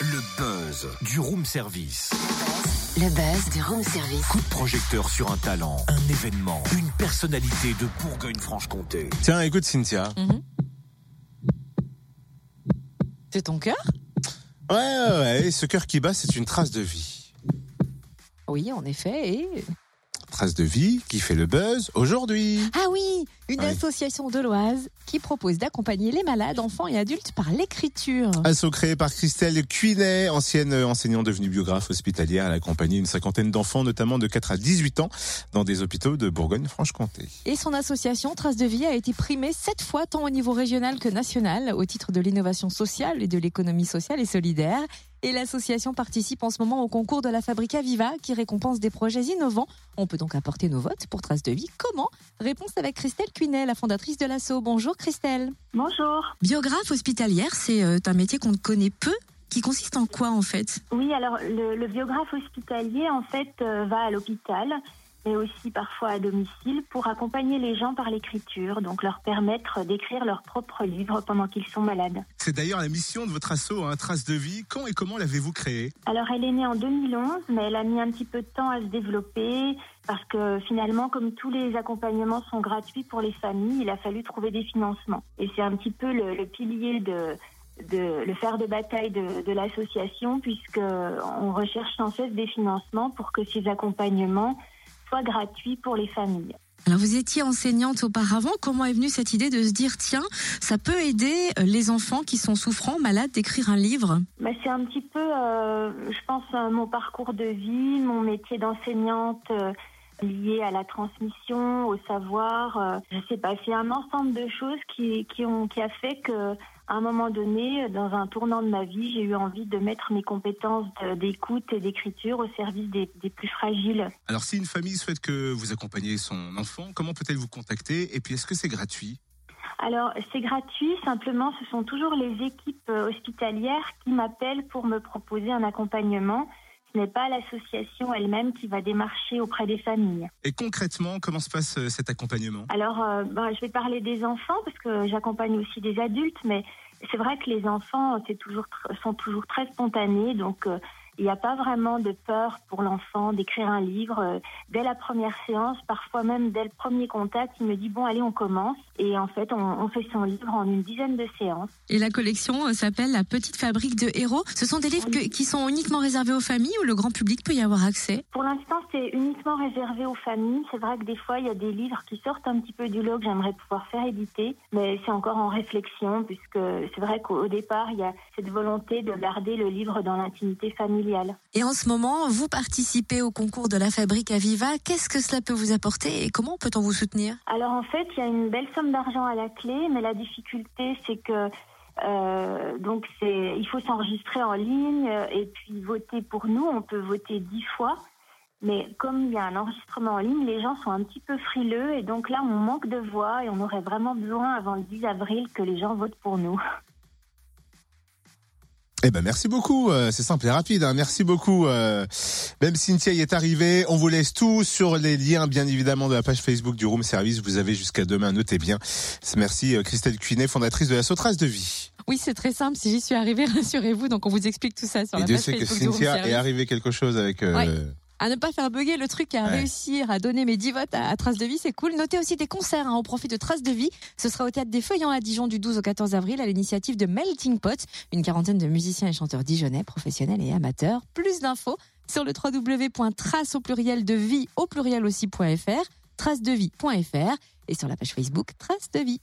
Le buzz du room service. Le buzz du room service. Coup de projecteur sur un talent, un événement, une personnalité de Bourgogne-Franche-Comté. Tiens, écoute Cynthia. C'est ton cœur? Ouais, ouais, ouais, ce cœur qui bat, c'est une trace de vie. Oui, en effet. Et... Trace de vie qui fait le buzz aujourd'hui. Ah oui, une Oui. association de l'Oise qui propose d'accompagner les malades, enfants et adultes par l'écriture. Asso créé par Christelle Cuinet, ancienne enseignante devenue biographe hospitalière. Elle a accompagné une cinquantaine d'enfants, notamment de 4 à 18 ans, dans des hôpitaux de Bourgogne-Franche-Comté. Et son association Traces de Vie a été primée sept fois tant au niveau régional que national au titre de l'innovation sociale et de l'économie sociale et solidaire. Et l'association participe en ce moment au concours de la Fabrica Viva qui récompense des projets innovants. On peut donc apporter nos votes pour Traces de Vie. Comment? Réponse avec Christelle Cuinet, la fondatrice de l'ASSO. Bonjour Christelle. Bonjour. Biographe hospitalière, c'est euh, un métier qu'on connaît peu. Qui consiste en quoi en fait? Oui, alors le, le biographe hospitalier, en fait, euh, va à l'hôpital, mais aussi parfois à domicile, pour accompagner les gens par l'écriture, donc leur permettre d'écrire leurs propres livres pendant qu'ils sont malades. C'est d'ailleurs la mission de votre asso, hein, Trace de vie. Quand et comment l'avez-vous créée? Alors elle est née en 2011, mais elle a mis un petit peu de temps à se développer, parce que finalement, comme tous les accompagnements sont gratuits pour les familles, il a fallu trouver des financements. Et c'est un petit peu le, le pilier de de le fer de bataille de, de l'association puisque on recherche sans cesse des financements pour que ces accompagnements soient gratuits pour les familles. Alors vous étiez enseignante auparavant, comment est venue cette idée de se dire tiens, ça peut aider euh, les enfants qui sont souffrants, malades d'écrire un livre? Bah, c'est un petit peu, euh, je pense, euh, mon parcours de vie, mon métier d'enseignante euh, lié à la transmission, au savoir. euh, je sais pas, c'est un ensemble de choses qui, qui, ont, qui a fait que à un moment donné, dans un tournant de ma vie, j'ai eu envie de mettre mes compétences d'écoute et d'écriture au service des, des plus fragiles. Alors, si une famille souhaite que vous accompagniez son enfant, comment peut-elle vous contacter Et puis, est-ce que c'est gratuit? Alors, c'est gratuit, simplement, ce sont toujours les équipes euh, hospitalières qui m'appellent pour me proposer un accompagnement. Ce n'est pas l'association elle-même qui va démarcher auprès des familles. Et concrètement, comment se passe euh, cet accompagnement? Alors, euh, ben, je vais parler des enfants parce que j'accompagne aussi des adultes, mais c'est vrai que les enfants toujours, sont toujours très spontanés, donc euh, il n'y a pas vraiment de peur pour l'enfant d'écrire un livre. Euh, Dès la première séance, parfois même dès le premier contact, il me dit bon allez on commence et en fait on, on fait son livre en une dizaine de séances. Et la collection euh, s'appelle La Petite Fabrique de Héros. Ce sont des livres que- qui sont uniquement réservés aux familles ou le grand public peut y avoir accès? Pour l'instant, c'est uniquement réservé aux familles. C'est vrai que des fois, il y a des livres qui sortent un petit peu du lot que j'aimerais pouvoir faire éditer, mais c'est encore en réflexion puisque c'est vrai qu'au au départ, il y a cette volonté de garder le livre dans l'intimité familiale. Et en ce moment, vous participez au concours de la Fabrique à Viva. Qu'est-ce que cela peut vous apporter et comment peut-on vous soutenir? Alors en fait, il y a une belle somme d'argent à la clé, mais la difficulté, c'est que euh, donc c'est, il faut s'enregistrer en ligne euh, et puis voter pour nous. On peut voter dix fois. Mais comme il y a un enregistrement en ligne, les gens sont un petit peu frileux et donc là, on manque de voix et on aurait vraiment besoin avant le 10 avril que les gens votent pour nous. Eh ben merci beaucoup, euh, c'est simple et rapide. hein. Merci beaucoup. euh, même Cynthia y est arrivée. On vous laisse tout sur les liens, bien évidemment, de la page Facebook du Room Service. Vous avez jusqu'à demain. Notez bien. Merci euh, Christelle Cuinet, fondatrice de la Sautrace de vie. Oui, c'est très simple. Si j'y suis arrivée, rassurez-vous. Donc, on vous explique tout ça sur Et la Dieu page sait que Facebook du Room Cynthia Service. est arrivé quelque chose avec. euh, Ouais. À ne pas faire bugger le truc, à Ouais. réussir à donner mes 10 votes à, à Trace de Vie, c'est cool. Notez aussi des concerts hein, au profit de Trace de Vie. Ce sera au théâtre des Feuillants à Dijon du 12 au 14 avril à l'initiative de Melting Pot, une quarantaine de musiciens et chanteurs dijonnais, professionnels et amateurs. Plus d'infos sur le www.trace au pluriel de vie au pluriel aussi.fr, tracedevie.fr et sur la page Facebook Trace de Vie.